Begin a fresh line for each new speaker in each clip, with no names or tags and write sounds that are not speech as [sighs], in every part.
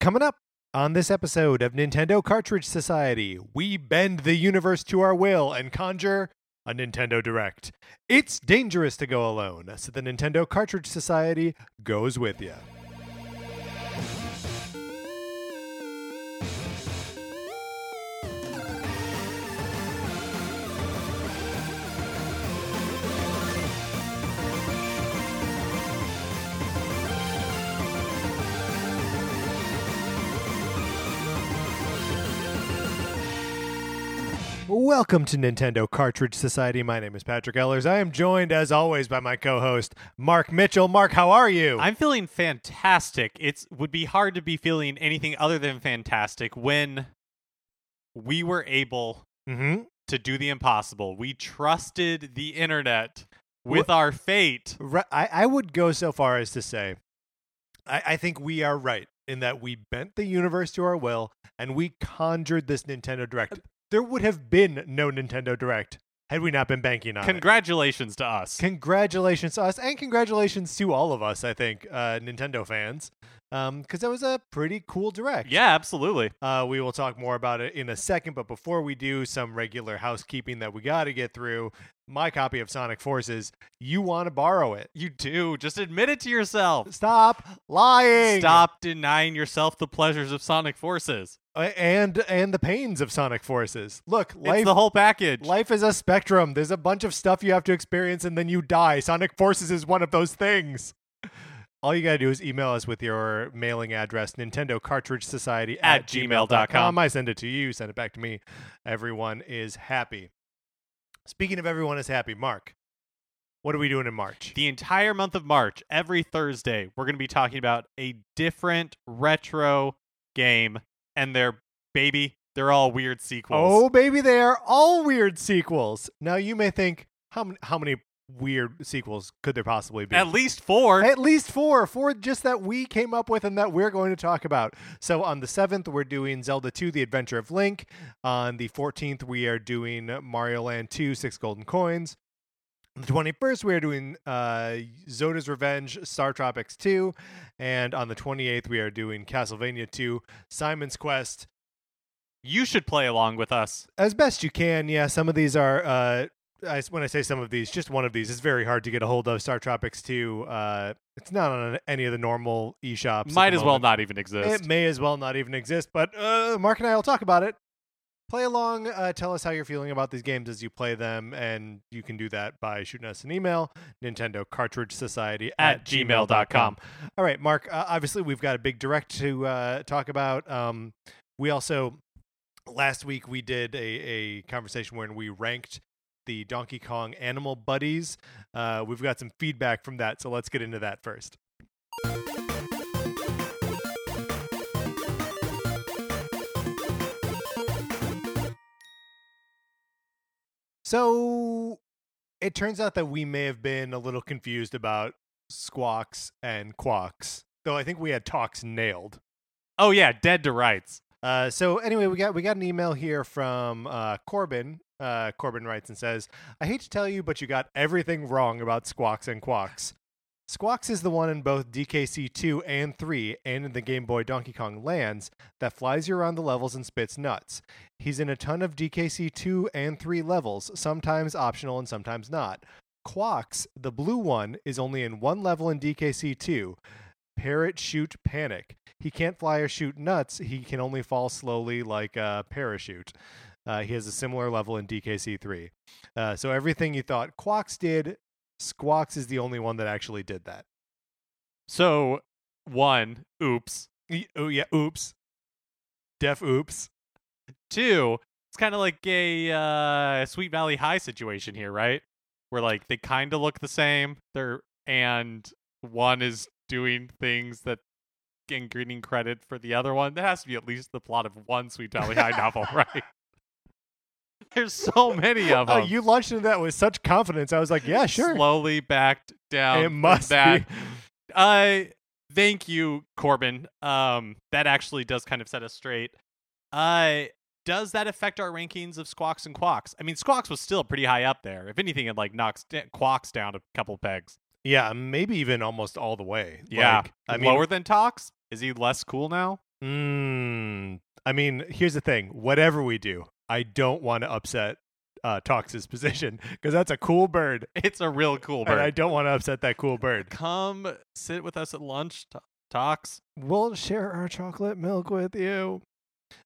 Coming up on this episode of Nintendo Cartridge Society, we bend the universe to our will and conjure a Nintendo Direct. It's dangerous to go alone, so the Nintendo Cartridge Society goes with you. Welcome to Nintendo Cartridge Society. My name is Patrick Ellers. I am joined, as always, by my co-host Mark Mitchell. Mark, how are you?
I'm feeling fantastic. It would be hard to be feeling anything other than fantastic when we were able
mm-hmm.
to do the impossible. We trusted the internet with our fate.
Ri- I, I would go so far as to say, I, I think we are right in that we bent the universe to our will and we conjured this Nintendo Direct. There would have been no Nintendo Direct had we not been banking on it.
Congratulations to us.
Congratulations to us, and congratulations to all of us. I think uh, Nintendo fans, because that was a pretty cool direct.
yeah, absolutely.
Uh, we will talk more about it in a second, but before we do, some regular housekeeping that we got to get through. My copy of Sonic Forces. You want to borrow it?
You do. Just admit it to yourself.
Stop lying.
Stop denying yourself the pleasures of Sonic Forces.
Uh, and and the pains of Sonic Forces. Look,
It's the whole package.
life is a spectrum. There's a bunch of stuff you have to experience, and then you die. Sonic Forces is one of those things. All you gotta do is email us with your mailing address, Nintendo Cartridge Society
At gmail.com.
I send it to you, send it back to me. Everyone is happy. Speaking of everyone is happy, Mark, what are we doing in March?
the entire month of March, every Thursday, we're going to be talking about a different retro game, and they're baby, they're all weird sequels.
Oh, baby, they are all weird sequels. Now you may think, how many how many weird sequels could there possibly be?
at least four.
At least four, four just that we came up with and that we're going to talk about. So on the 7th, we're doing Zelda 2, The Adventure of Link. On the 14th, we are doing Mario Land 2, Six Golden Coins. On the 21st, we are doing uh, Zoda's Revenge, Star Tropics 2. And on the 28th, we are doing Castlevania 2, Simon's Quest.
you should play along with us.
As best you can, yeah, some of these are. Uh, I, when I say some of these, just one of these is very hard to get a hold of. Star Tropics 2, uh, it's not on any of the normal eShops. at
Might as well not even exist.
It may as well not even exist, but uh, Mark and I will talk about it. Play along. Uh, tell us how you're feeling about these games as you play them, and you can do that by shooting us an email, Nintendo Cartridge Society
At gmail.com.
All right, Mark. Uh, obviously, we've got a big direct to uh, talk about. Um, we also last week we did a, a conversation where we ranked the Donkey Kong Animal Buddies. Uh, we've got some feedback from that, so let's get into that first. So it turns out that we may have been a little confused about squawks and quawks, though I think we had talks nailed.
oh yeah, dead to rights.
Uh, so anyway, we got we got an email here from uh, Corbin. Uh, Corbin writes and says, "I hate to tell you, but you got everything wrong about Squawks and Quawks. Squawks is the one in both DKC 2 and 3 and in the Game Boy Donkey Kong Lands that flies you around the levels and spits nuts. He's in a ton of DKC 2 and 3 levels, sometimes optional and sometimes not. Quawks, the blue one, is only in one level in DKC 2. Parrot shoot panic. He can't fly or shoot nuts. He can only fall slowly like a parachute. Uh, he has a similar level in DKC 3. Uh, so everything you thought Quawks did, Squawks is the only one that actually did that.
So one, oops.
Oh yeah, oops. Def oops.
Two, it's kind of like a uh, Sweet Valley High situation here, right? Where like they kind of look the same. They're and one is doing things that and getting credit for the other one. That has to be at least the plot of one Sweet Valley High novel, [laughs] right? [laughs] There's so many of
Oh,
them.
you launched into that with such confidence. I was like, yeah, sure.
Slowly backed down.
it must
that.
be.
Uh, thank you, Corbin. Um, that actually does kind of set us straight. Uh, does that affect our rankings of Squawks and Quawks? I mean, Squawks was still pretty high up there. If anything, it like knocks da- Quawks down a couple pegs.
Yeah, maybe even almost all the way.
Yeah,
Like, I mean,
lower than Tox. Is he less cool now?
Mm, I mean, here's the thing. Whatever we do, I don't want to upset uh, Tox's position because that's a cool bird, [laughs]
It's a real cool bird.
and I don't want to upset that cool bird.
Come sit with us at lunch, t- talks.
We'll share our chocolate milk with you.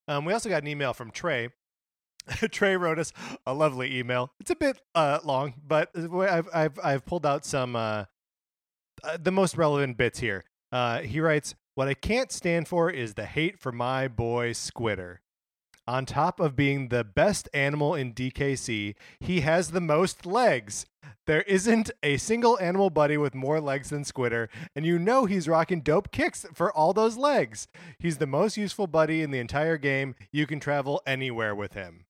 Um, we also got an email from Trey. [laughs] Trey wrote us a lovely email. It's a bit uh, long, but I've I've I've pulled out some uh, uh, the most relevant bits here. Uh, he writes, "What I can't stand for is the hate for my boy Squitter. On top of being the best animal in DKC, he has the most legs. There isn't a single animal buddy with more legs than Squitter, and you know he's rocking dope kicks for all those legs. He's the most useful buddy in the entire game. You can travel anywhere with him.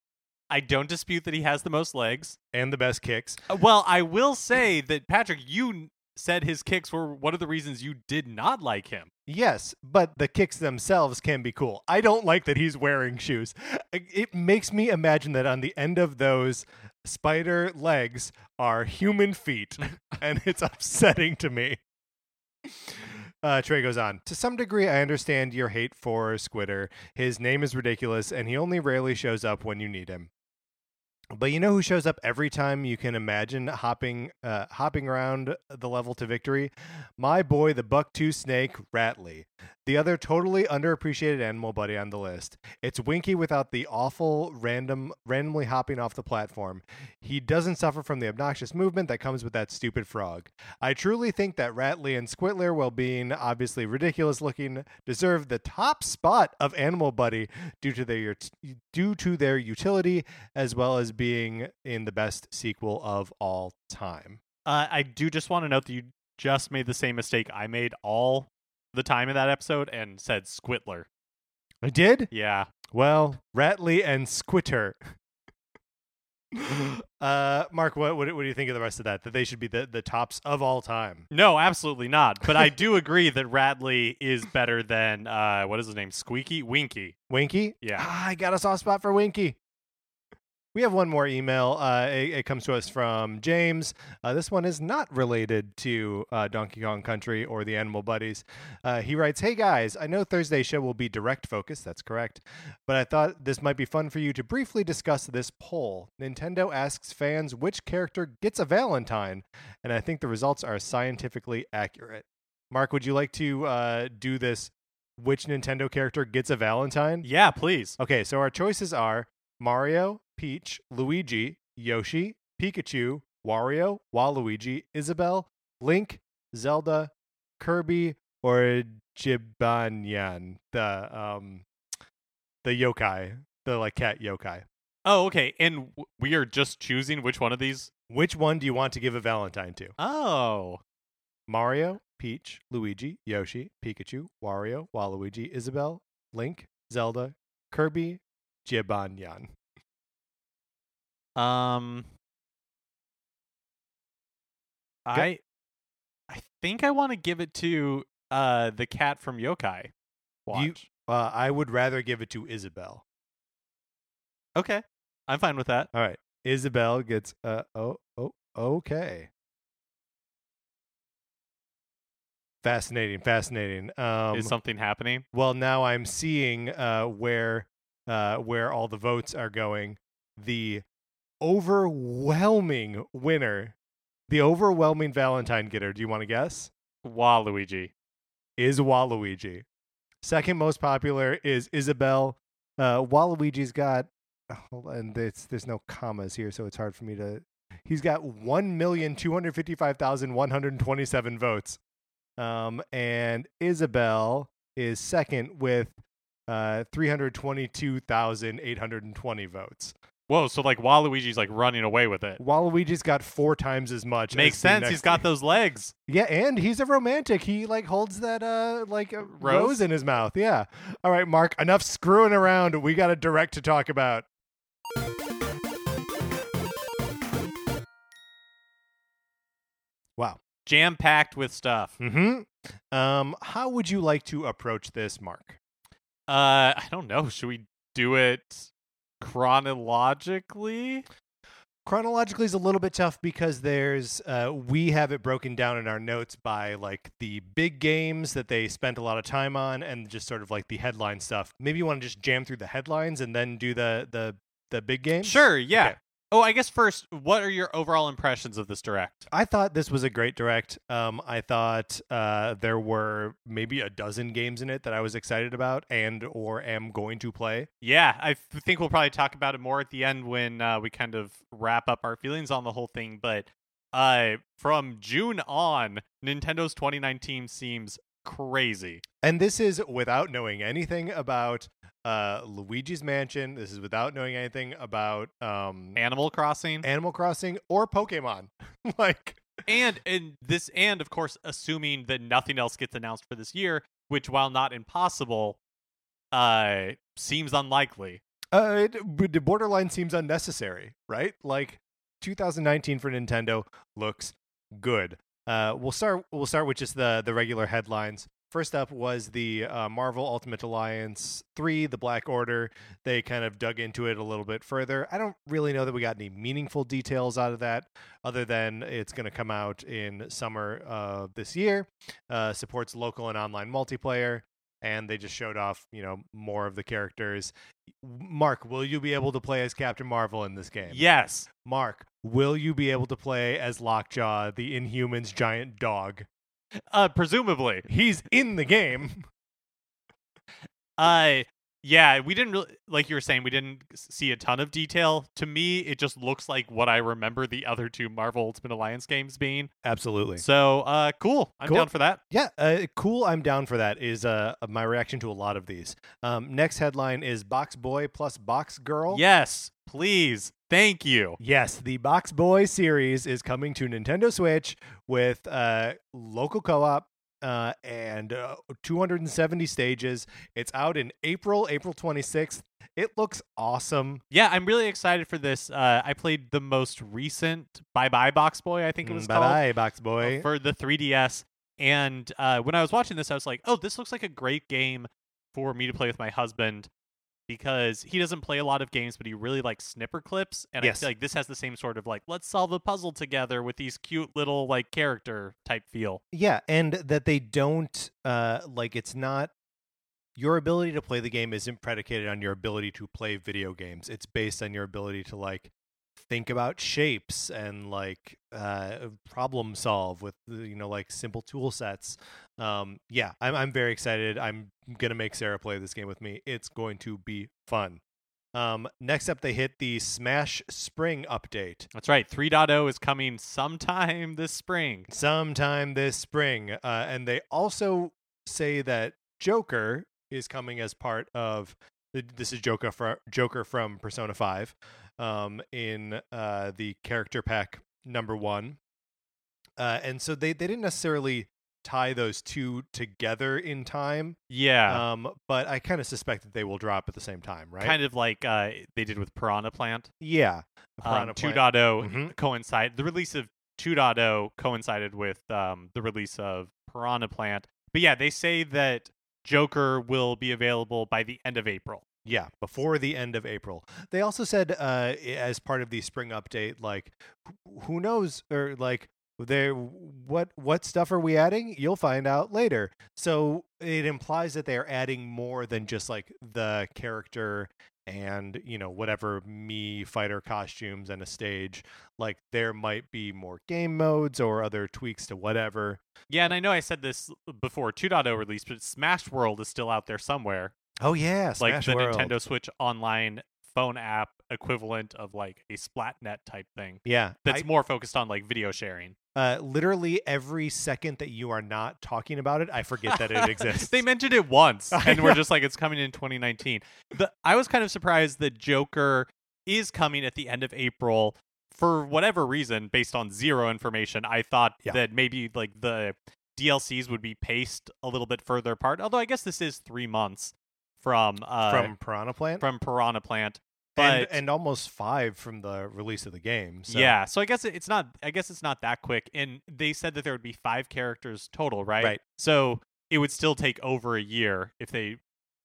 I don't dispute that he has the most legs.
And the best kicks.
Uh, Well, I will say that Patrick, you said his kicks were one of the reasons you did not like him.
Yes, but the kicks themselves can be cool. I don't like that he's wearing shoes. It makes me imagine that on the end of those spider legs are human feet, [laughs] and it's upsetting to me. Uh, Trey goes on. To some degree, I understand your hate for Squitter. His name is ridiculous, and he only rarely shows up when you need him. But you know who shows up every time you can imagine hopping, uh, hopping around the level to victory? My boy, the Buck Two Snake, Rattly, the other totally underappreciated animal buddy on the list. It's Winky without the awful random, randomly hopping off the platform. He doesn't suffer from the obnoxious movement that comes with that stupid frog. I truly think that Rattly and Squitler, while being obviously ridiculous looking, deserve the top spot of Animal Buddy due to their due to their utility as well as being in the best sequel of all time.
Uh, I do just want to note that you just made the same mistake I made all the time in that episode and said Squitler.
I did?
Yeah.
Well, Rattly and Squitter. [laughs] uh, Mark, what, what what do you think of the rest of that? That they should be the, the tops of all time.
No, absolutely not. But I [laughs] do agree that Rattly is better than uh, what is his name? Squeaky Winky.
Winky?
Yeah.
Ah, I got a soft spot for Winky. We have one more email. Uh, it, it comes to us from James. Uh, this one is not related to uh, Donkey Kong Country or the Animal Buddies. Uh, he writes, "Hey guys, I know Thursday's show will be direct focus. That's correct, but I thought this might be fun for you to briefly discuss this poll. Nintendo asks fans which character gets a Valentine, and I think the results are scientifically accurate. Mark, would you like to uh, do this? Which Nintendo character gets a Valentine?
Yeah, please.
Okay, so our choices are Mario, Peach, Luigi, Yoshi, Pikachu, Wario, Waluigi, Isabelle, Link, Zelda, Kirby, or Jibanyan, the um the yokai, the like cat yokai.
Oh, okay. And w- we are just choosing which one of these.
Which one do you want to give a Valentine to?
Oh.
Mario, Peach, Luigi, Yoshi, Pikachu, Wario, Waluigi, Isabelle, Link, Zelda, Kirby, Jibanyan.
Um. I I think I want to give it to uh the cat from Yokai. Watch.
You- Uh, I would rather give it to Isabelle.
okay. I'm fine with that.
All right. Isabel gets uh oh oh okay. Fascinating, fascinating. Um
Is something happening?
well now I'm seeing uh where uh where all the votes are going. The overwhelming winner, the overwhelming Valentine getter, do you want to guess?
Waluigi.
Is Waluigi. Second most popular is Isabel. Uh Waluigi's got hold on, there's there's no commas here, so it's hard for me to. He's got one million two hundred fifty-five thousand one hundred twenty-seven votes, um, and Isabel is second with uh three hundred twenty-two thousand eight hundred and twenty votes.
Whoa, so like Waluigi's like running away with it.
Waluigi's got four times as much.
Makes
as the
sense.
next-
He's got those legs. [laughs]
Yeah, and he's a romantic. He like holds that uh like a rose?
Rose?
in his mouth. Yeah. All right, Mark. Enough screwing around. We got a direct to talk about. Wow.
Jam packed with stuff.
Hmm. Um. How would you like to approach this, Mark?
Uh, I don't know. Should we do it chronologically?
chronologically is a little bit tough because there's uh, we have it broken down in our notes by like the big games that they spent a lot of time on and just sort of like the headline stuff maybe you want to just jam through the headlines and then do the the the big games
Sure, yeah.
Okay.
Oh, I guess first, what are your overall impressions of this direct?
I thought this was a great direct. Um, I thought uh, there were maybe a dozen games in it that I was excited about and or am going to play.
Yeah, I think we'll probably talk about it more at the end when uh, we kind of wrap up our feelings on the whole thing. But uh, from June on, Nintendo's 2019 seems crazy.
And this is without knowing anything about uh, Luigi's Mansion. This is without knowing anything about um,
Animal Crossing,
Animal Crossing or Pokemon. [laughs] like,
and and this, and of course, assuming that nothing else gets announced for this year, which while not impossible, uh, seems unlikely.
uh, it, the borderline seems unnecessary, right? Like, 2019 for Nintendo looks good. Uh, we'll start. We'll start with just the the regular headlines. First up was the uh, Marvel Ultimate Alliance 3, The Black Order. They kind of dug into it a little bit further. I don't really know that we got any meaningful details out of that, other than it's going to come out in summer of this year. Uh, supports local and online multiplayer, and they just showed off, you know, more of the characters. Mark, will you be able to play as Captain Marvel in this game?
Yes,
Mark, will you be able to play as Lockjaw, the Inhumans giant dog?
Uh, presumably.
He's in the game.
Uh yeah, we didn't really like you were saying we didn't see a ton of detail. To me, it just looks like what I remember the other two Marvel Ultimate Alliance games being.
Absolutely.
So, uh cool. I'm
Cool.
down for that.
Yeah, uh, cool. I'm down for that. Is uh my reaction to a lot of these. Um, next headline is Box Boy plus Box Girl.
Yes, please. Thank you.
Yes, the Box Boy series is coming to Nintendo Switch with uh, local co-op uh, and uh, 270 stages. It's out in April, April 26th. It looks awesome.
Yeah, I'm really excited for this. Uh I played the most recent Bye Bye Box Boy, I think it was
bye
called.
bye, Box
uh,
Boy.
for the 3DS. And uh, when I was watching this, I was like, "Oh, this looks like a great game for me to play with my husband." Because he doesn't play a lot of games, but he really likes Snipperclips, and I feel like this has the same sort of like let's solve a puzzle together with these cute little like character type feel.
Yeah, and that they don't uh like it's not your ability to play the game isn't predicated on your ability to play video games. It's based on your ability to like think about shapes and like uh problem solve with uh, you know like simple tool sets. Um yeah, I'm I'm very excited. I'm going to make Sarah play this game with me. It's going to be fun. Um next up they hit the Smash Spring update.
That's right. 3.0 is coming sometime this spring.
sometime this spring. Uh, and they also say that Joker is coming as part of this is Joker from Joker from Persona Five, um, in uh, the character pack number one. Uh, and so they they didn't necessarily tie those two together in time.
Yeah.
Um, but I kind of suspect that they will drop at the same time, right?
Kind of like uh, they did with Piranha Plant.
yeah.
Um,
Piranha Plant.
2.0
Mhm.
coincide the release of 2.0 coincided with um, the release of Piranha Plant. But yeah, they say that Joker will be available by the end of April.
Yeah, before the end of April. They also said uh as part of the spring update like who knows or like there what what stuff are we adding? You'll find out later. So it implies that they're adding more than just like the character and, you know, whatever Mii Fighter costumes and a stage. Like there might be more game modes or other tweaks to whatever.
Yeah, and I know I said this before 2.0 release, but Smash World is still out there somewhere.
Oh yeah,
like the
World.
Nintendo Switch online phone app equivalent of like a Splatnet type thing.
Yeah.
That's
I-
more focused on like video sharing.
uh, literally every second that you are not talking about it, I forget that it [laughs] exists.
they mentioned it once, [laughs] and we're just like, it's coming in 2019. The, I was kind of surprised that Joker is coming at the end of April for whatever reason, based on zero information. I thought
Yeah.
that maybe like the DLCs would be paced a little bit further apart. Although I guess this is three months from uh,
from Piranha Plant,
from Piranha Plant.
and
But
and almost five from the release of the game. So.
yeah, so I guess it's not. I guess it's not that quick. And they said that there would be five characters total, right?
Right.
So it would still take over a year if they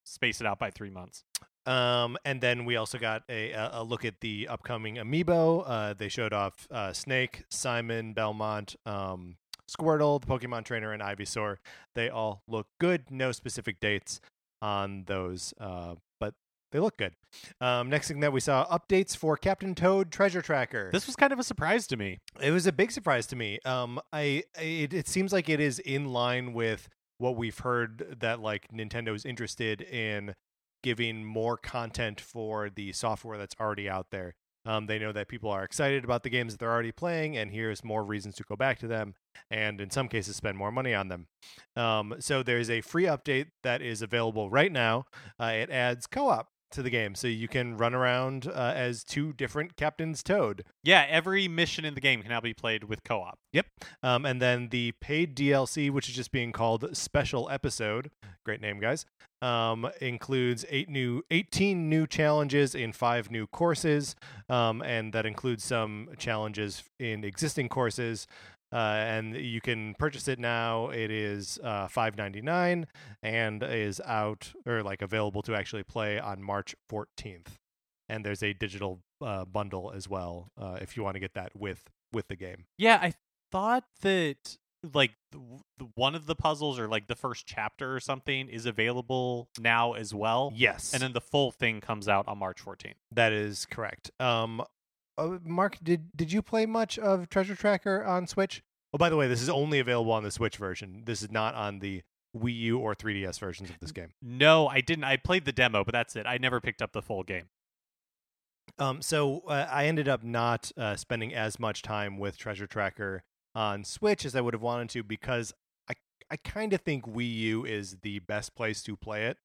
space it out by three months.
Um, and then we also got a, a a look at the upcoming amiibo. Uh, they showed off uh, Snake, Simon, Belmont, um, Squirtle, the Pokemon trainer, and Ivysaur. They all look good. No specific dates on those, uh, but they look good. Um, next thing that we saw updates for Captain Toad Treasure Tracker.
This was kind of a surprise to me.
It was a big surprise to me. Um, I it, it seems like it is in line with what we've heard that like Nintendo is interested in giving more content for the software that's already out there. Um, they know that people are excited about the games that they're already playing, and here's more reasons to go back to them, and in some cases, spend more money on them. Um, so there's a free update that is available right now. Uh, it adds co-op to the game, so you can run around uh, as two different Captains Toad.
Yeah, every mission in the game can now be played with co-op. Yep.
Um, and then the paid DLC, which is just being called Special Episode, great name, guys, um, includes eight new, 18 new challenges in five new courses, um, and that includes some challenges in existing courses. Uh, and you can purchase it now. It is uh, five ninety nine and is out or like available to actually play on March fourteenth. And there's a digital uh, bundle as well uh, if you want to get that with with the game.
Yeah, I thought that like one of the puzzles or like the first chapter or something is available now as well.
Yes,
And then the full thing comes out on March 14th.
That is correct. Um, Mark, did did you play much of Treasure Tracker on Switch? Oh, by the way, this is only available on the Switch version. This is not on the Wii U or 3DS versions of this game.
No, I didn't. I played the demo, but that's it. I never picked up the full game.
Um, so uh, I ended up not uh, spending as much time with Treasure Tracker on Switch as I would have wanted to because I I kind of think Wii U is the best place to play it.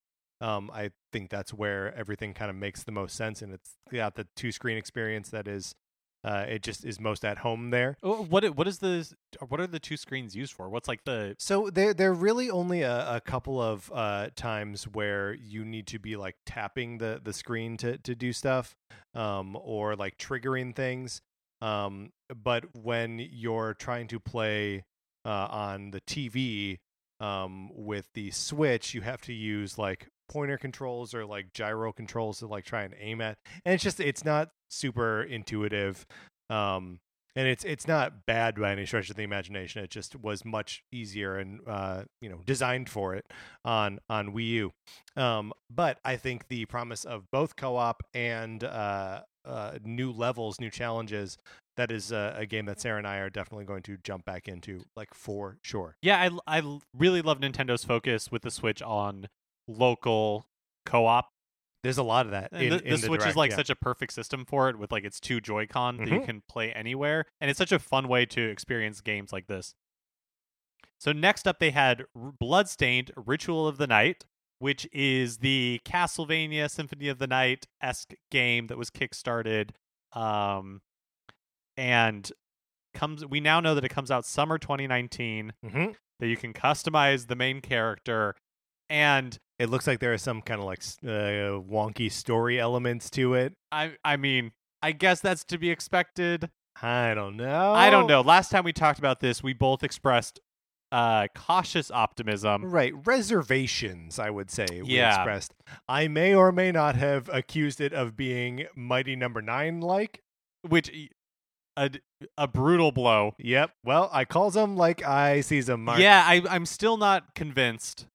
Um, I think that's where everything kind of makes the most sense, and it's got the two screen experience that is. Uh, it just is most at home there.
Oh, What what is the what are the two screens used for? What's like the
So there, there are really only a, a couple of uh, times where you need to be like tapping the, the screen to, to do stuff, um, or like triggering things. Um, but when you're trying to play uh, on the TV um, with the Switch, you have to use like pointer controls or like gyro controls to like try and aim at, and it's just it's not super intuitive. Um, and it's it's not bad by any stretch of the imagination. It just was much easier and uh, you know designed for it on on Wii U. Um, but I think the promise of both co-op and uh, uh, new levels, new challenges, that is a, a game that Sarah and I are definitely going to jump back into, like for sure.
Yeah, I, I really love Nintendo's focus with the Switch on local co-op.
There's a lot of that. In,
the,
in
the Switch
Direct,
is like
yeah.
such a perfect system for it with like its two Joy-Con that you
Mhm.
can play anywhere, and it's such a fun way to experience games like this. So next up, they had R- Bloodstained: Ritual of the Night, which is the Castlevania Symphony of the Night esque game that was kickstarted, um, and comes. We now know that it comes out summer 2019.
Mhm.
That you can customize the main character, and
It looks like there are some kind of like uh, wonky story elements to it.
I I mean, I guess that's to be expected.
I don't know.
I don't know. Last time we talked about this, we both expressed uh cautious optimism.
Right, reservations, I would say, we
Yeah.
expressed. I may or may not have accused it of being Mighty Number Nine like.
which a, a brutal blow.
Yep. Well, I calls them like I sees them. Mark.
Yeah, I I'm still not convinced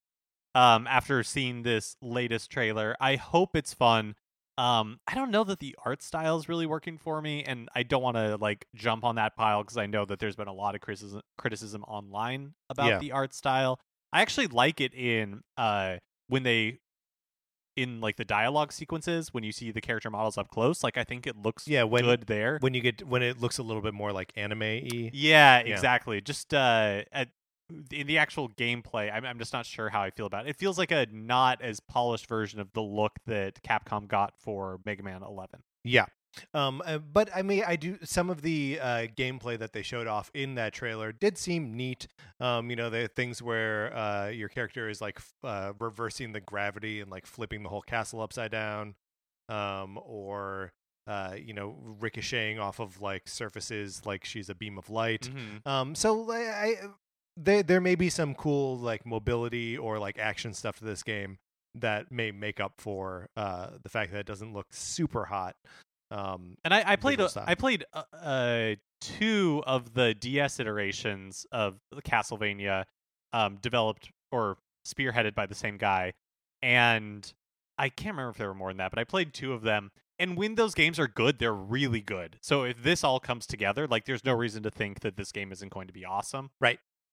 um after seeing this latest trailer. I hope it's fun. Um I don't know that the art style is really working for me and I don't want to like jump on that pile cuz I know that there's been a lot of criticism criticism online about
Yeah.
the art style. I actually like it in uh when they in like the dialogue sequences when you see the character models up close like i think it looks
Yeah, when-
good there
When you get when it looks a little bit more like anime
yeah,
Yeah.
exactly. Just uh, at, in the actual gameplay, I'm, I'm just not sure how I feel about it. It feels like a not as polished version of the look that Capcom got for Mega Man 11.
Yeah. Um, uh, but I mean, I do some of the uh, gameplay that they showed off in that trailer did seem neat. Um, you know, the things where uh, your character is like f- uh, reversing the gravity and like flipping the whole castle upside down, um, or uh, you know, ricocheting off of like surfaces like she's a beam of light. Um, so I, there there may be some cool like mobility or like action stuff to this game. that may make up for uh, the fact that it doesn't look super hot. Um,
And I, I played. I played uh, uh, two of the DS iterations of Castlevania, um, developed or spearheaded by the same guy, and I can't remember if there were more than that, but I played two of them. And when those games are good, they're really good. So if this all comes together, like there's no reason to think that this game isn't going to be awesome.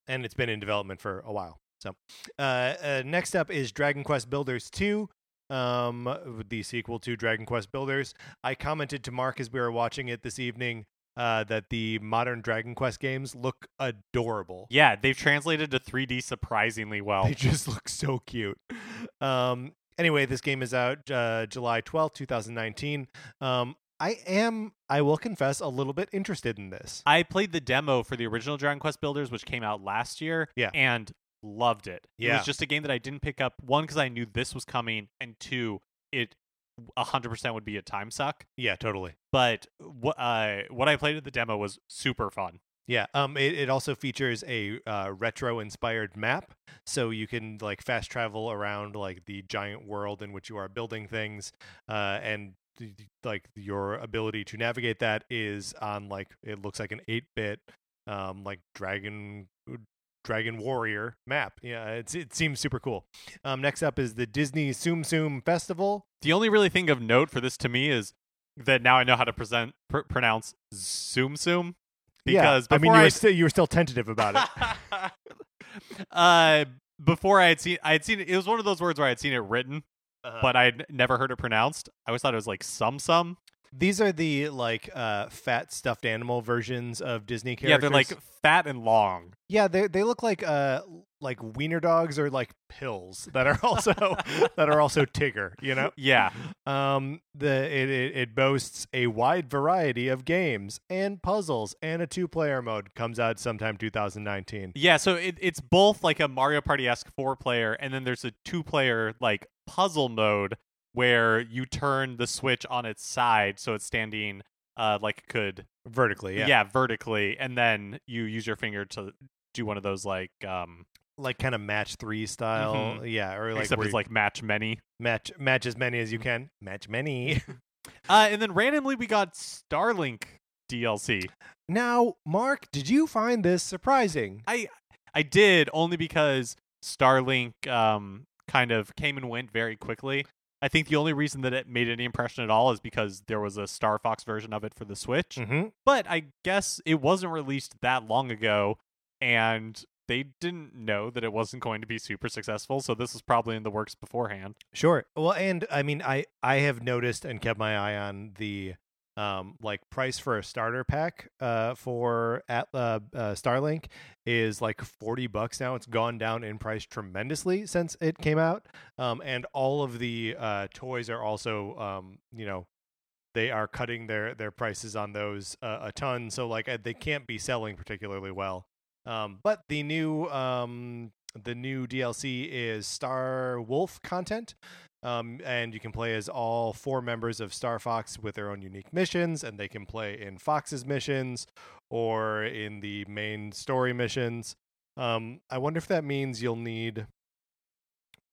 And it's been in development for a while. So, uh, uh, next up is Dragon Quest Builders 2, um, the sequel to Dragon Quest Builders. I commented to Mark as we were watching it this evening uh, that the modern Dragon Quest games look adorable.
Yeah, they've translated to 3D surprisingly well.
They just [laughs] look so cute. Um, anyway, this game is out uh, July 12th, 2019. Um, I am, I will confess, a little bit interested in this.
I played the demo for the original Dragon Quest Builders, which came out last year.
Yeah.
And loved it.
Yeah.
It was just a game that I didn't pick up, one, because I knew this was coming, and two, it 100% would be a time suck.
Yeah, totally.
But what, uh, what I played at the demo was super fun.
Yeah, um, it, it also features a uh, retro-inspired map, so you can like fast travel around like the giant world in which you are building things, uh, and like your ability to navigate that is on like it looks like an eight-bit, um, like dragon dragon warrior map. Yeah, it's it seems super cool. Um, next up is the Disney Tsum Tsum Festival.
The only really thing of note for this to me is that now I know how to present pr- pronounce Tsum Tsum. Because
yeah, I mean, you were
I-
still you were still tentative about it. [laughs]
uh, before I had seen, I had seen it. It was one of those words where I had seen it written,
Uh,
but I'd never heard it pronounced. I always thought it was like sum sum.
These are the like uh fat stuffed animal versions of Disney characters.
Yeah, they're like fat and long.
yeah, they they look like uh like wiener dogs or like pills that are [laughs] also that are also Tigger. You know.
Yeah,
Um, the it, it it boasts a wide variety of games and puzzles and a two player mode. Comes out sometime 2019.
yeah. So it, it's both like a Mario Party esque four player, and then there's a two player like puzzle mode where you turn the switch on its side so it's standing uh like it could
Vertically, yeah,
yeah. vertically, and then you use your finger to do one of those like um
like kind of match three style. Yeah, or like
except
where
it's like match many.
match match as many as you can. Match many. [laughs] [laughs]
Uh, and then randomly we got Starlink DLC.
now, Mark, did you find this surprising?
I I did only because Starlink um kind of came and went very quickly. I think the only reason that it made any impression at all is because there was a Star Fox version of it for the Switch.
Mm-hmm.
But I guess it wasn't released that long ago and they didn't know that it wasn't going to be super successful, so this was probably in the works beforehand.
Sure. Well, and I mean, I I have noticed and kept my eye on the um like price for a starter pack uh for at uh, uh Starlink is like 40 bucks now. It's gone down in price tremendously since it came out. Um and all of the uh toys are also um you know they are cutting their their prices on those uh, a ton so like uh, they can't be selling particularly well. Um but the new um the new DLC is Star Wolf content. Um, and you can play as all four members of Star Fox with their own unique missions, and they can play in Fox's missions or in the main story missions. Um, I wonder if that means you'll need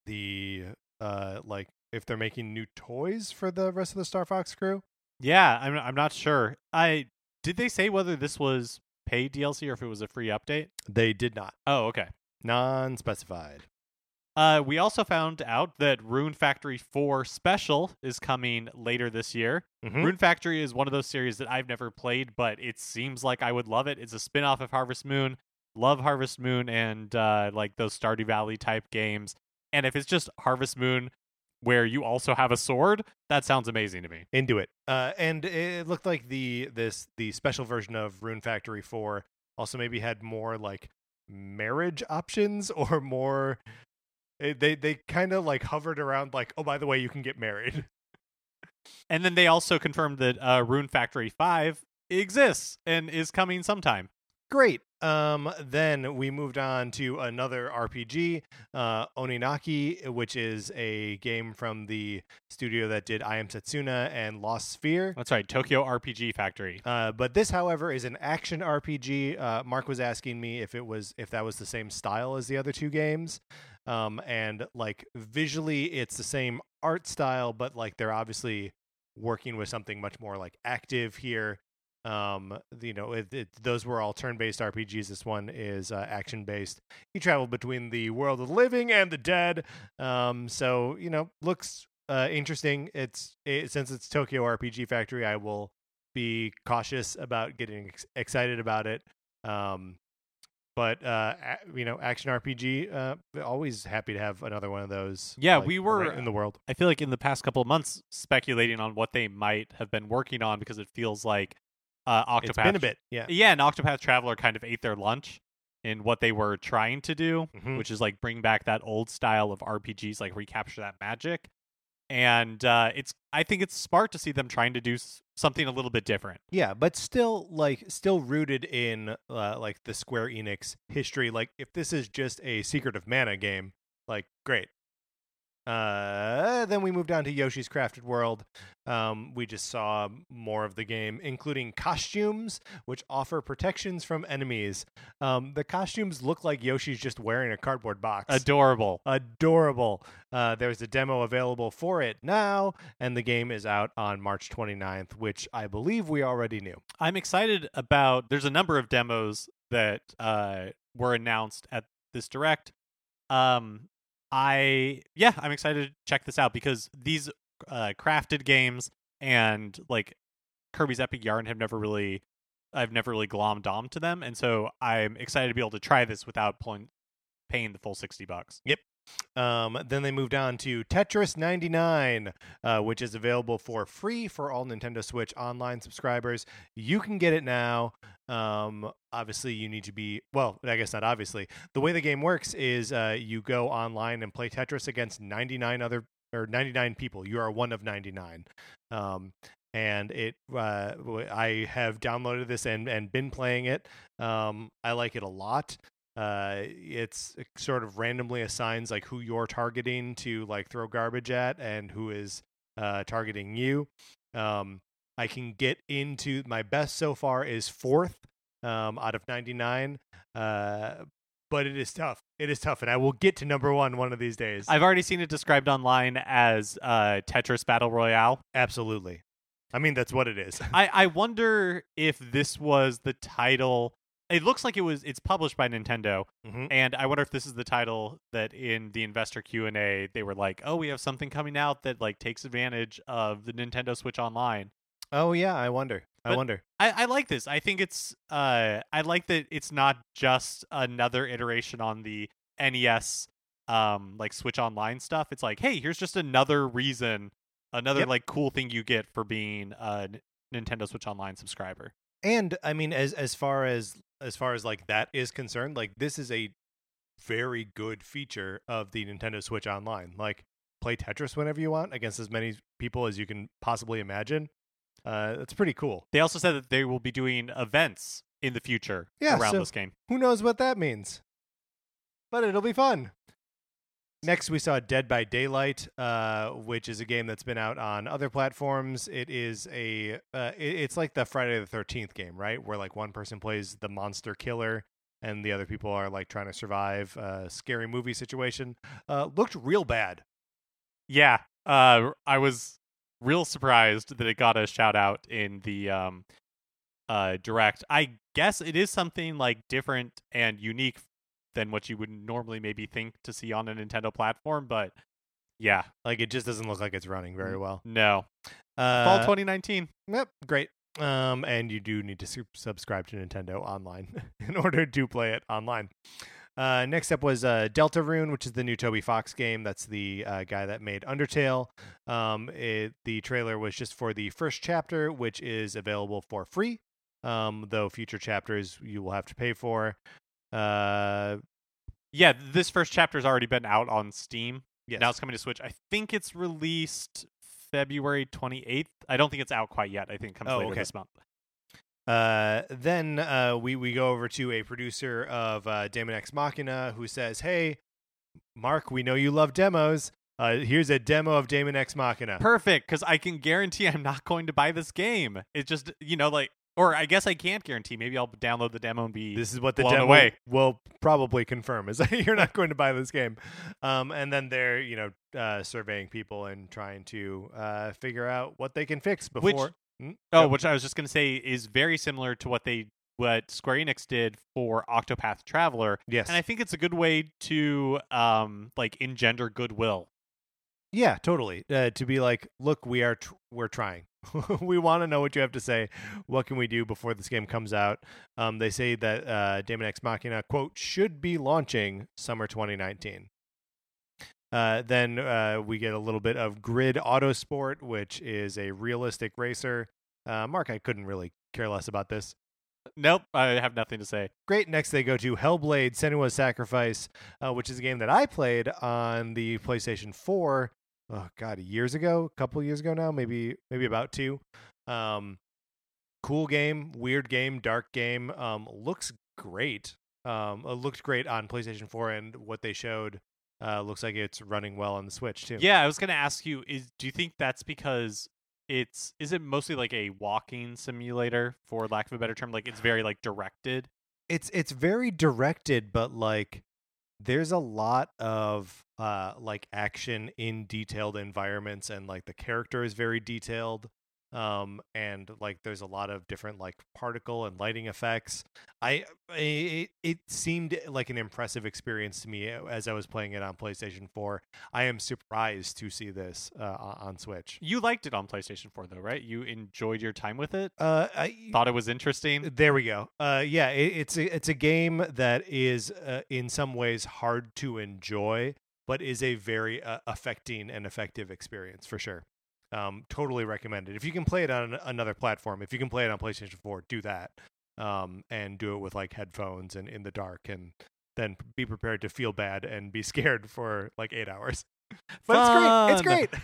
the uh, like if they're making new toys for the rest of the Star Fox crew.
Yeah, I'm I'm not sure. I did they say whether this was paid DLC or if it was a free update?
They did not,
Oh, okay.
non-specified.
Uh, we also found out that Rune Factory 4 Special is coming later this year.
Mhm.
Rune Factory is one of those series that I've never played, but it seems like I would love it. It's a spin off of Harvest Moon. Love Harvest Moon and uh, like those Stardew Valley type games. And if it's just Harvest Moon where you also have a sword, that sounds amazing to me.
into it. Uh, and it looked like the this the special version of Rune Factory 4 also maybe had more like marriage options [laughs] or more it, they they kind of like hovered around like oh by the way you can get married. [laughs]
And then they also confirmed that uh, Rune Factory 5 exists and is coming sometime.
Great. Um, then we moved on to another RPG, uh, Oninaki, which is a game from the studio that did I Am Setsuna and Lost Sphear.
That's right, Tokyo RPG Factory.
Uh, but this, however, is an action RPG. Uh, Mark was asking me if it was if that was the same style as the other two games. Um, and like visually, it's the same art style, but like they're obviously working with something much more like active here. Um, you know, it, it, those were all turn-based RPGs. This one is uh, action-based. You travel between the world of the living and the dead. Um, so you know, looks uh, interesting. It's it, since it's Tokyo RPG Factory, I will be cautious about getting ex- excited about it. Um, but uh, you know, action RPG. Uh, always happy to have another one of those.
Yeah,
like,
we were-
in the world.
I feel like in the past couple of months, speculating on what they might have been working on because it feels like uh, Octopath.
It's been a bit, yeah.
Yeah, and Octopath Traveler kind of ate their lunch in what they were trying to do,
Mhm.
which is like bring back that old style of RPGs, like recapture that magic. And uh, it's, I think it's smart to see them trying to do something a little bit different.
Yeah, but still, like, still rooted in uh, like the Square Enix history. Like, if this is just a Secret of Mana game, like, great. Uh, then we moved on to Yoshi's Crafted World. Um, we just saw more of the game, including costumes, which offer protections from enemies. Um, the costumes look like Yoshi's just wearing a cardboard box.
Adorable.
adorable. Uh, there's a demo available for it now, and the game is out on March 29th, which I believe we already knew.
I'm excited about. There's a number of demos that uh, were announced at this direct. Um, I yeah, I'm excited to check this out because these uh, crafted games and like Kirby's Epic Yarn have never really, I've never really glommed on to them, and so I'm excited to be able to try this without pulling, paying the full sixty bucks.
Um, then they moved on to Tetris 99, uh, which is available for free for all Nintendo Switch online subscribers. You can get it now. Um, obviously, you need to be well. I guess not. Obviously, the way the game works is uh, you go online and play Tetris against 99 other or 99 people. You are one of 99. Um, and it, uh, I have downloaded this and and been playing it. Um, I like it a lot uh it's it sort of randomly assigns like who you're targeting to like throw garbage at and who is uh targeting you um i can get into my best so far is fourth um out of 99 uh but it is tough it is tough and i will get to number one one of these days
I've already seen it described online as uh, Tetris Battle Royale.
absolutely i mean that's what it is
I, I wonder if this was the title. It looks like it was. It's published by Nintendo,
Mhm.
and I wonder if this is the title that in the investor Q and A they were like, "Oh, we have something coming out that like takes advantage of the Nintendo Switch Online."
oh yeah i wonder i wonder
I, I like this. I think it's. Uh, I like that it's not just another iteration on the NES, um, like Switch Online stuff. It's like, hey, here's just another reason, another
Yep.
like cool thing you get for being a Nintendo Switch Online subscriber.
and i mean as as far as as far as like that is concerned like this is a very good feature of the nintendo switch online like play tetris whenever you want against as many people as you can possibly imagine uh that's pretty cool
They also said that they will be doing events in the future
Yeah,
around
so-
this game.
who knows what that means but it'll be fun next we saw dead by daylight uh which is a game that's been out on other platforms. It is a uh, it- it's like the friday the 13th game right? Where like one person plays the monster killer and the other people are like trying to survive a scary movie situation. Uh looked real bad.
Yeah, uh, I was real surprised that it got a shout out in the um, uh, direct. I guess it is something like different and unique than what you would normally maybe think to see on a Nintendo platform, but yeah,
like it just doesn't look like it's running very well
no.
uh
Fall 2019.
Yep, great. Um, and you do need to su- subscribe to Nintendo Online [laughs] in order to play it online. Uh, next up was uh, Deltarune, which is the new Toby Fox game. That's the uh, guy that made Undertale. Um, it, the trailer was just for the first chapter, which is available for free. Um, though future chapters you will have to pay for. Uh,
Yeah, this first chapter's already been out on Steam.
yes.
Now it's coming to Switch. I think it's released February 28th. I don't think it's out quite yet. I think it comes
Oh,
later
okay.
this month.
Uh, then uh, we we go over to a producer of uh, Daemon X Machina who says, "Hey, Mark, we know you love demos. Uh, here's a demo of Daemon X Machina."
Perfect, because I can guarantee I'm not going to buy this game. It's just, you know, like Or I guess I can't guarantee. Maybe I'll download the demo and be.
This is what the
blown
demo
away.
will probably confirm: is [laughs] that you're not going to buy this game. Um, and then they're you know uh, surveying people and trying to uh, figure out what they can fix
Which-
before. Hmm?
oh, which I was just gonna say is very similar to what they what Square Enix did for Octopath Traveler,
yes,
and I think it's a good way to um like engender goodwill.
Yeah, totally. Uh, to be like, look, we are tr- we're trying. [laughs] we want to know what you have to say. What can we do before this game comes out? Um, they say that uh, X Machina quote should be launching summer 2019. Uh, then uh, we get a little bit of Grid Autosport, which is a realistic racer. Uh, Mark, I couldn't really care less about this.
Nope, I have nothing to say.
Great. Next, they go to Hellblade: Senua's Sacrifice, uh, which is a game that I played on the PlayStation 4. Oh God, years ago, a couple years ago now, maybe maybe about two. Um, cool game, weird game, dark game. Um, looks great. Um, it looked great on PlayStation 4, and what they showed uh, looks like it's running well on the Switch too.
Yeah, I was gonna ask you: is do you think that's because it's is it mostly like a walking simulator, for lack of a better term? Like it's very like directed.
it's it's very directed but like there's a lot of uh like action in detailed environments and like the character is very detailed um and like there's a lot of different like particle and lighting effects i it, it seemed like an impressive experience to me as i was playing it on playstation 4 i am surprised to see this uh, on on switch
You liked it on PlayStation 4, though, right? You enjoyed your time with it.
uh I,
Thought it was interesting.
There we go. Uh, yeah, it, it's a, it's a game that is uh, in some ways hard to enjoy, but is a very uh, affecting and effective experience for sure. Um, totally recommended. If you can play it on another platform, if you can play it on PlayStation 4, do that. Um, and do it with like headphones and in the dark, and then be prepared to feel bad and be [laughs] scared for like eight hours. But it's great. It's great.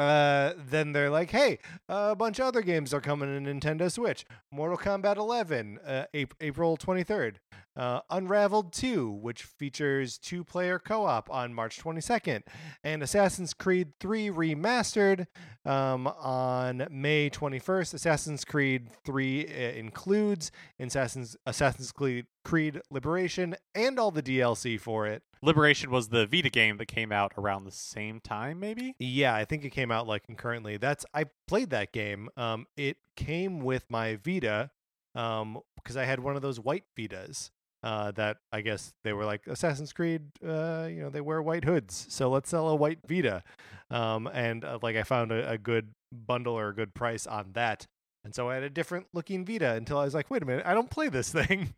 Uh, then they're like, "Hey, a bunch of other games are coming to Nintendo Switch. Mortal Kombat 11, uh, Ap- April 23rd. Uh, Unraveled 2, which features two-player co-op on March 22nd, and Assassin's Creed 3 Remastered um, on May 21st. Assassin's Creed 3 uh, includes Assassin's Assassin's Creed Liberation and all the DLC for it.
Liberation was the Vita game that came out around the same time, maybe.
Yeah, I think it came out like concurrently. That's I played that game. Um, it came with my Vita, um, because I had one of those white Vitas. Uh, that I guess they were like Assassin's Creed. Uh, you know, they wear white hoods, so let's sell a white Vita. Um, and uh, like I found a, a good bundle or a good price on that, and so I had a different looking Vita until I was like, wait a minute, I don't play this [laughs] thing.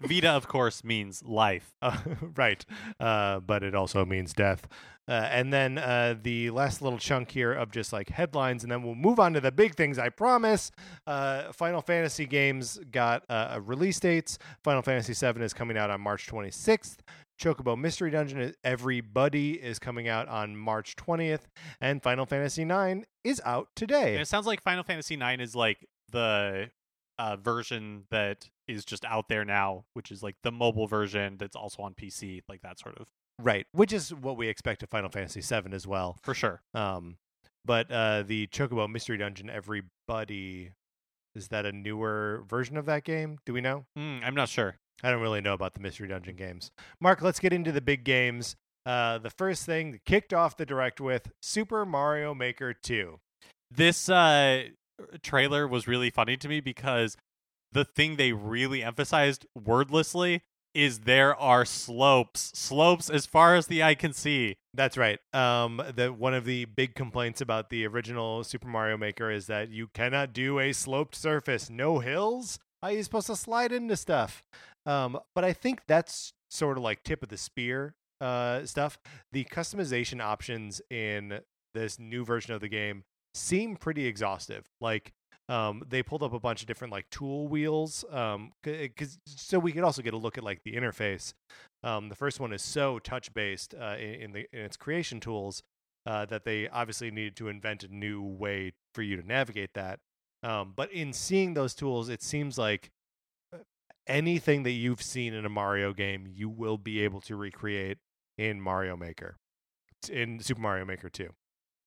Vita, of course, means life. [laughs]
Uh, right. Uh, but it also means death. Uh, and then uh, the last little chunk here of just like headlines, and then we'll move on to the big things, I promise. Uh, Final Fantasy games got uh, release dates. Final Fantasy VII is coming out on March 26th. Chocobo Mystery Dungeon, Everybody is coming out on March 20th. And Final Fantasy IX is out
And
today.
it sounds like Final Fantasy IX is like the uh, version that is just out there now, which is like the mobile version that's also on PC, like that sort of
Right. Which is what we expect of Final Fantasy VII as well.
for sure.
Um, but uh, the Chocobo Mystery Dungeon, everybody, is that a newer version of that game? Do we know?
Mm, I'm not sure.
I don't really know about the Mystery Dungeon games. Mark, let's get into the big games. Uh, the first thing that kicked off the direct with Super Mario Maker 2.
This uh, trailer was really funny to me because the thing they really emphasized wordlessly is there are slopes, slopes as far as the eye can see.
That's right. Um, that one of the big complaints about the original Super Mario Maker is that you cannot do a sloped surface, no hills. How are you supposed to slide into stuff? Um, but I think that's sort of like tip of the spear uh, stuff. The customization options in this new version of the game seem pretty exhaustive. Like um, they pulled up a bunch of different like tool wheels um, because so we could also get a look at like the interface. Um, the first one is so touch based uh, in, in the in its creation tools uh, that they obviously needed to invent a new way for you to navigate that. Um, but in seeing those tools, it seems like uh, anything that you've seen in a Mario game, you will be able to recreate in Mario Maker, in Super Mario Maker 2.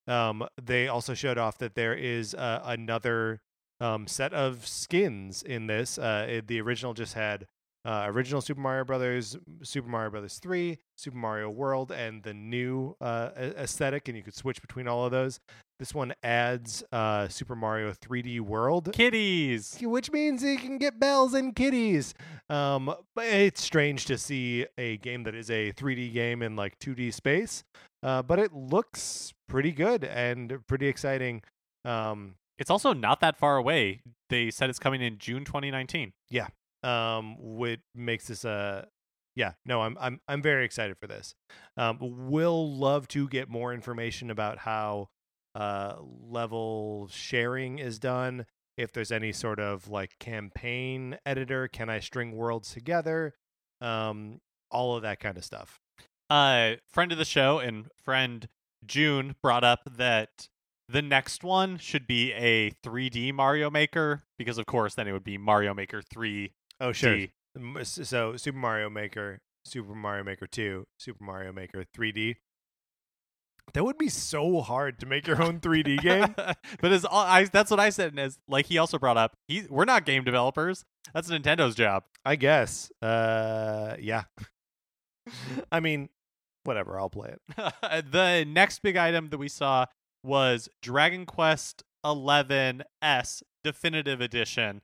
Um, they also showed off that there is uh, another um, set of skins in this. Uh, it- the original just had uh, original Super Mario Brothers, Super Mario Brothers 3, Super Mario World, and the new uh, aesthetic, and you could switch between all of those. This one adds uh, Super Mario 3D World,
Kitties.
which means you can get bells and kitties. Um, but it's strange to see a game that is a 3D game in like 2D space, uh, but it looks pretty good and pretty exciting. Um,
It's also not that far away. They said it's coming in June 2019. Yeah.
um, which makes this a yeah. No, I'm I'm I'm very excited for this. Um, will love to get more information about how uh level sharing is done. If there's any sort of like campaign editor, can I string worlds together? Um, all of that kind of stuff.
Uh, friend of the show and friend June brought up that the next one should be a 3D Mario Maker because, of course, then it would be Mario Maker 3D.
Oh sure. So Super Mario Maker, Super Mario Maker 2, Super Mario Maker 3D. That would be so hard to make your own 3D [laughs] game.
but as all, I, that's what I said. And as like he also brought up, he we're not game developers. That's Nintendo's job.
I guess. Uh yeah. I mean, whatever, I'll play it. [laughs]
the next big item that we saw was Dragon Quest 11S Definitive Edition.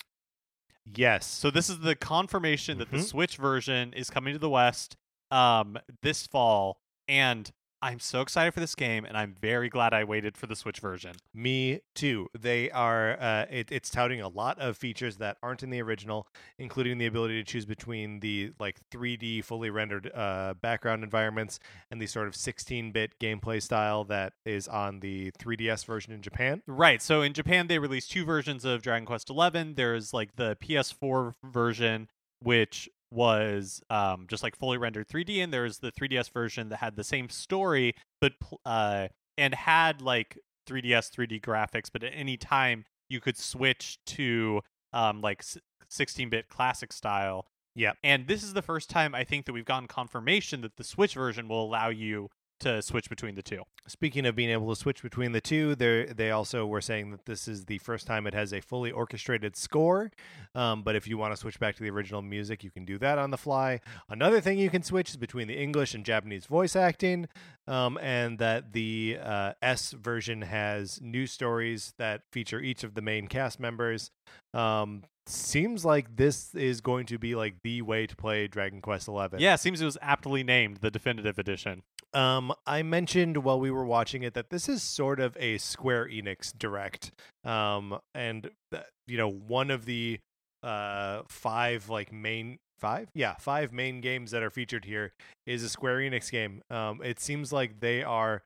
Yes.
So this is the confirmation that the
Mhm.
Switch version is coming to the West um this fall and I'm so excited for this game and I'm very glad I waited for the Switch version.
Me too. They are. Uh, it, it's touting a lot of features that aren't in the original, including the ability to choose between the like 3D fully rendered uh, background environments and the sort of 16-bit gameplay style that is on the 3DS version in Japan.
Right. So in Japan they released two versions of Dragon Quest XI. There's like the PS4 version which was um, just like fully rendered 3D and there's the 3DS version that had the same story but uh and had like 3DS 3D graphics but at any time you could switch to um like 16-bit classic style.
Yeah,
And this is the first time I think that we've gotten confirmation that the Switch version will allow you to switch between the two.
Speaking of being able to switch between the two, they they also were saying that this is the first time it has a fully orchestrated score. Um, but if you want to switch back to the original music, you can do that on the fly. Another thing you can switch is between the English and Japanese voice acting, um, and that the uh, S version has new stories that feature each of the main cast members. Um, seems like this is going to be like the way to play Dragon Quest Eleven.
Yeah, seems it was aptly named the definitive edition.
Um, I mentioned while we were watching it that this is sort of a Square Enix direct. Um, and th- you know, one of the uh five like main five, yeah, five main games that are featured here is a Square Enix game. Um, it seems like they are,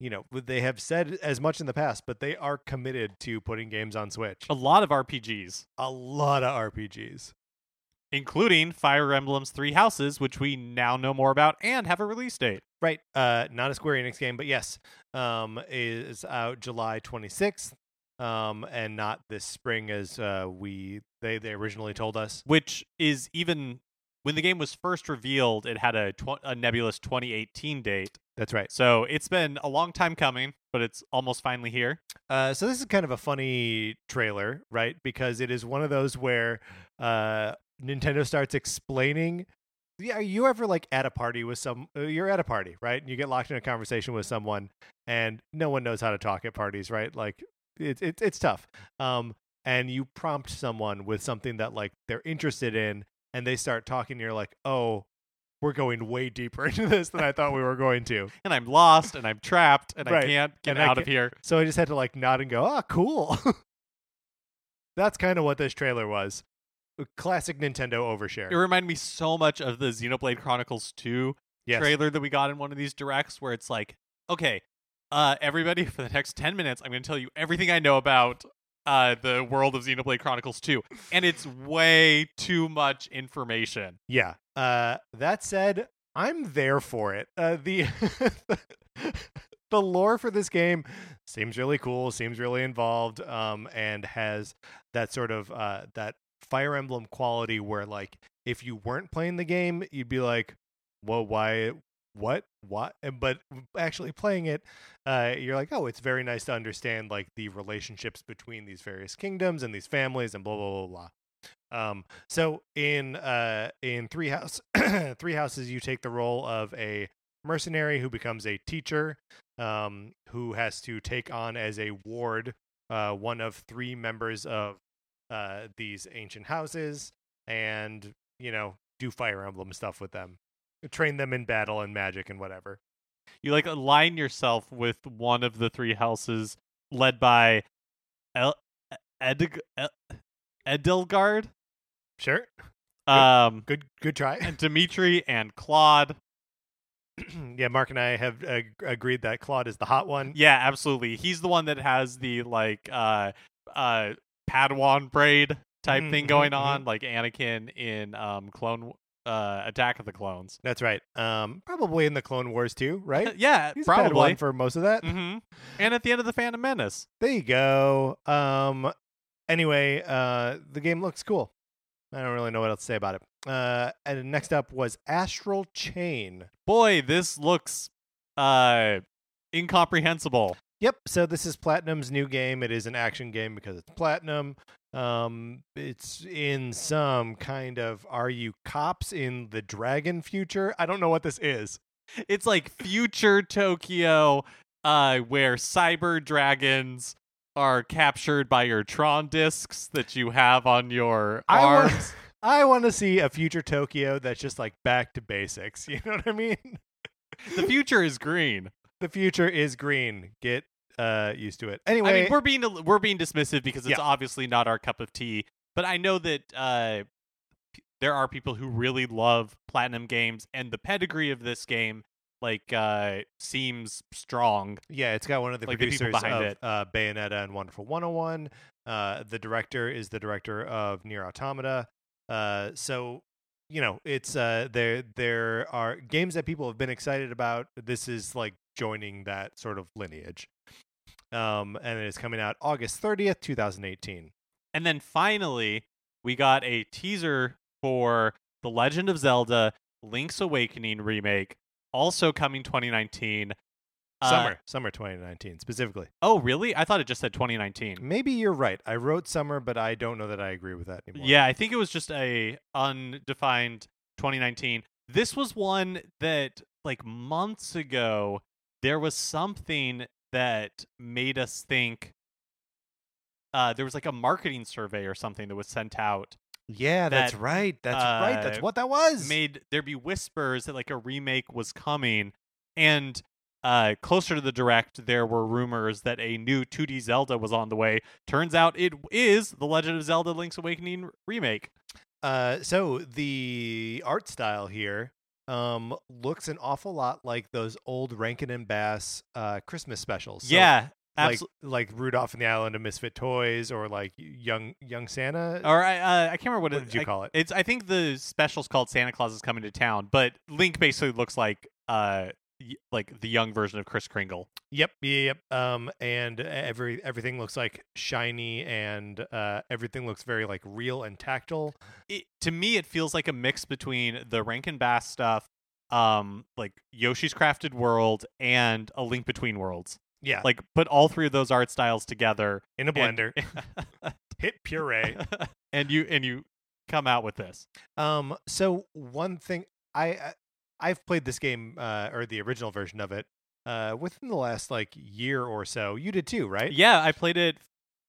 you know, they have said as much in the past, but they are committed to putting games on Switch.
A lot of RPGs,
A lot of RPGs.
Including Fire Emblem's Three Houses, which we now know more about and have a release date.
Right. Uh, not a Square Enix game, but yes, um, is out July 26th, um, and not this spring as uh, we they they originally told us.
Which is even when the game was first revealed, it had a, tw- a nebulous 2018 date.
That's right.
So it's been a long time coming, but it's almost finally here.
Uh, so this is kind of a funny trailer, right? Because it is one of those where uh, Nintendo starts explaining. Yeah, are you ever like at a party with some? Uh, you're at a party, right? And you get locked in a conversation with someone, and no one knows how to talk at parties, right? Like it's it, it's tough. Um, and you prompt someone with something that like they're interested in, and they start talking. And you're like, oh, we're going way deeper [laughs] into this than I thought we were going to. [laughs]
And I'm lost and I'm trapped and I can't get
And
out of
can't-
here.
So I just had to like nod and go, ah, cool. [laughs] That's kind of what this trailer was. Classic Nintendo overshare.
It reminded me so much of the Xenoblade Chronicles 2
yes.
trailer that we got in one of these directs where it's like, okay, uh, everybody, [laughs] for the next 10 minutes, I'm going to tell you everything I know about uh, the world of Xenoblade Chronicles 2. And it's way too much information.
Yeah. Uh, that said, I'm there for it. Uh, the [laughs] the lore for this game seems really cool, seems really involved, um, and has that sort of uh, that Fire Emblem quality where like if you weren't playing the game, you'd be like, "Well, why what what? But actually playing it uh you're like oh it's very nice to understand like the relationships between these various kingdoms and these families and blah blah blah blah. Um so in uh in three house [clears throat] three houses you take the role of a mercenary who becomes a teacher um who has to take on as a ward uh one of three members of uh these ancient houses and you know do fire emblem stuff with them train them in battle and magic and whatever.
You like align yourself with one of the three houses led by El- El- Edelgard,
sure.
Um,
good good try.
and Dimitri and Claude. [clears throat]
yeah mark and i have uh, agreed that claude is the hot one.
Yeah, absolutely. He's the one that has the like uh uh Padawan braid type
Mhm,
thing going
mhm.
on, like Anakin in um Clone uh Attack of the Clones.
that's right um probably in the clone wars too right [laughs]
yeah,
He's
probably.
for most of that
hmm And at the end of the Phantom Menace.
there you go um anyway uh the game looks cool i don't really know what else to say about it uh and next up was astral chain
Boy, this looks uh incomprehensible.
Yep. So this is Platinum's new game. It is an action game because it's Platinum. Um, it's in some kind of are you cops in the dragon future? I don't know what this is.
It's like future Tokyo, uh, where cyber dragons are captured by your Tron discs that you have on your
I
arms. [laughs]
I want to see a future Tokyo that's just like back to basics. [laughs] You know what I mean?
the future is green.
The future is green. Get uh used to it. Anyway,
I mean, we're being we're being dismissive because it's
Yeah.
obviously not our cup of tea. But I know that uh, p- there are people who really love platinum games, and the pedigree of this game like uh seems strong.
Yeah, it's got one of the
Like the
producers
behind
of
it.
Uh, Bayonetta and Wonderful 101. Uh, the director is the director of NieR Automata. Uh, so you know, it's uh, there. There are games that people have been excited about. This is like joining that sort of lineage. Um, and it is coming out August 30th, 2018.
And then finally, we got a teaser for The Legend of Zelda Link's Awakening remake, also coming 2019. Uh,
Summer, summer 2019 specifically.
Oh, really? I thought it just said 2019.
Maybe you're right. I wrote summer, but I don't know that I agree with that anymore.
Yeah, I think it was just a undefined 2019. This was one that like months ago there was something that made us think uh there was like a marketing survey or something that was sent out
yeah, that's
that,
right. That's right. That's
uh,
what that was.
made there be whispers that like a remake was coming and uh closer to the direct there were rumors that a new 2D Zelda was on the way turns out it is the Legend of Zelda Link's Awakening remake
Uh, so the art style here um looks an awful lot like those old Rankin and Bass uh Christmas specials. So,
yeah
like like Rudolph and the Island of Misfit Toys, or like Young Young Santa.
or I uh, I can't remember what,
what
it,
did you
I-
call it?
It's I think the special's called Santa Claus is coming to town, but Link basically looks like uh like the young version of Chris Kringle.
Yep, yep. Um, and every everything looks like shiny, and uh, everything looks very like real and tactile.
It, to me, it feels like a mix between the Rankin Bass stuff, um, like Yoshi's Crafted World, and A Link Between Worlds.
Yeah,
Like put all three of those art styles together,
in a
and-
blender, [laughs] hit puree.
and you and you come out with this.
Um, so one thing I- I've played this game uh, or the original version of it uh, within the last like year or so. You did too, right?
Yeah, I played it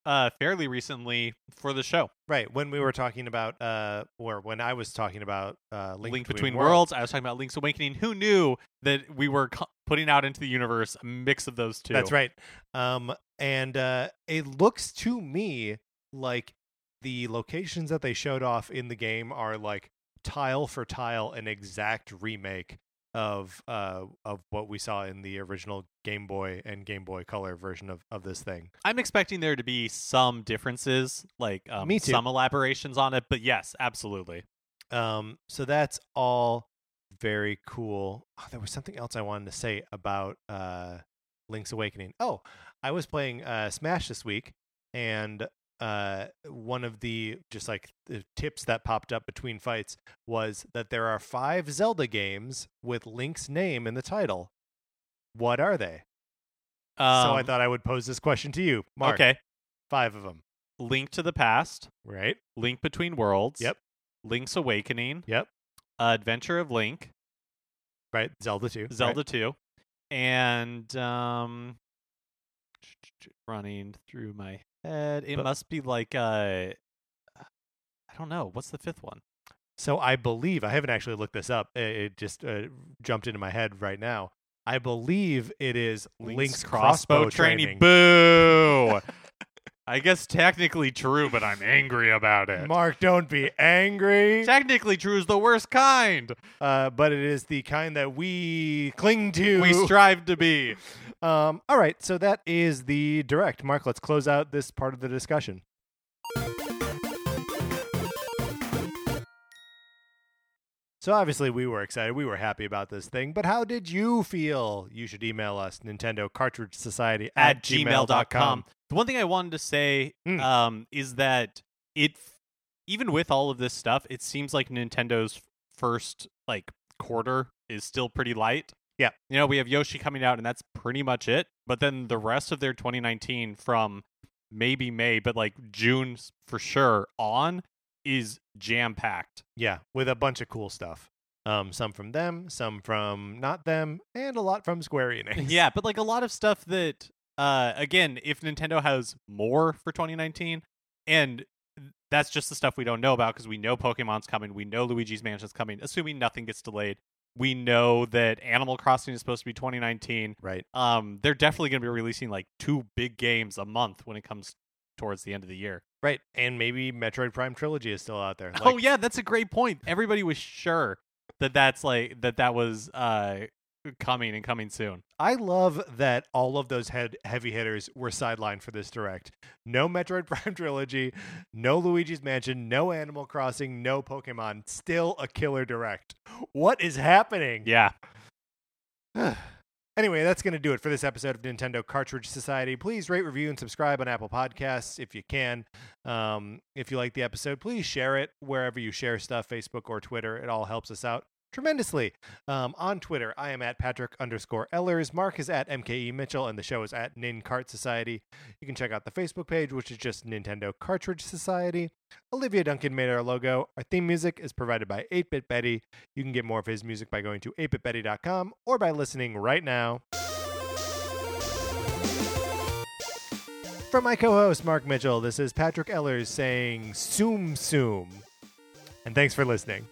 uh fairly recently for the show.
Right. When we were talking about uh, or when I was talking about uh, Link,
Link,
Between,
Between, Worlds. I was talking about Link's Awakening. Who knew that we were co- putting out into the universe a mix of those two?
That's right. Um, and uh, it looks to me like the locations that they showed off in the game are like tile for tile an exact remake of uh of what we saw in the original Game Boy and Game Boy Color version of of this thing.
I'm expecting there to be some differences, like um,
Me too.
some elaborations on it. But yes, absolutely.
Um, so that's all very cool. Oh, there was something else I wanted to say about uh, Link's Awakening. Oh, I was playing uh, Smash this week, and uh, one of the just like the tips that popped up between fights was that there are five Zelda games with Link's name in the title. What are they? so I
Um,
thought I would pose this question to you, Mark.
Okay.
five of them,
Link to the Past,
right?
Link Between Worlds.
Yep.
Link's Awakening.
Yep.
Adventure of Link.
Right, Zelda two, right?
Zelda 2. And um running through my head. It
But-
must be like uh I don't know. What's the fifth one?
So I believe I haven't actually looked this up. It, just uh, jumped into my head right now. I believe it is Link's, crossbow, training.
Boo! [laughs] I guess technically true, but I'm angry about it.
Mark, don't be angry.
technically true is the worst kind.
Uh, but it is the kind that we cling to.
We strive to be. [laughs]
um, all right, so that is the direct. Mark, let's close out this part of the discussion. So obviously we were excited. We were happy about this thing. But how did you feel? You should email us, Nintendo Cartridge Society
at gmail.com. The one thing I wanted to say
Mm.
um, is that it, even with all of this stuff, it seems like Nintendo's first like quarter is still pretty light.
Yeah.
You know, we have Yoshi coming out, and that's pretty much it. But then the rest of their 2019 from maybe May, but like June for sure on is jam packed.
Yeah, with a bunch of cool stuff. Um, some from them, some from not them, and a lot from Square [laughs] Enix.
yeah, but like a lot of stuff that uh again, if Nintendo has more for 2019 and that's just the stuff we don't know about because we know Pokemon's coming, we know Luigi's Mansion's coming, assuming nothing gets delayed. We know that Animal Crossing is supposed to be 2019.
Right.
Um they're definitely going to be releasing like two big games a month when it comes towards the end of the year.
Right. And maybe Metroid Prime Trilogy is still out there.
oh yeah, that's a great point. Everybody was sure that that's like that that was uh coming and coming soon.
I love that all of those head heavy hitters were sidelined for this direct. No Metroid [laughs] Prime Trilogy, no Luigi's Mansion, no Animal Crossing, no Pokemon. Still a killer direct. What is happening?
Yeah. [sighs]
Anyway, that's going to do it for this episode of Nintendo Cartridge Society. Please rate, review, and subscribe on Apple Podcasts if you can. Um, if you like the episode, please share it wherever you share stuff, Facebook or Twitter. It all helps us out tremendously. Um, on Twitter, I am at Patrick underscore Ellers. Mark is at MKE Mitchell, and the show is at Nin Cart Society. You can check out the Facebook page, which is just Nintendo Cartridge Society. Olivia Duncan made our logo. Our theme music is provided by 8-Bit Betty. You can get more of his music by going to 8bitbetty.com or by listening right now. From my co-host Mark Mitchell, this is Patrick Ellers saying "Tsum Tsum," and thanks for listening.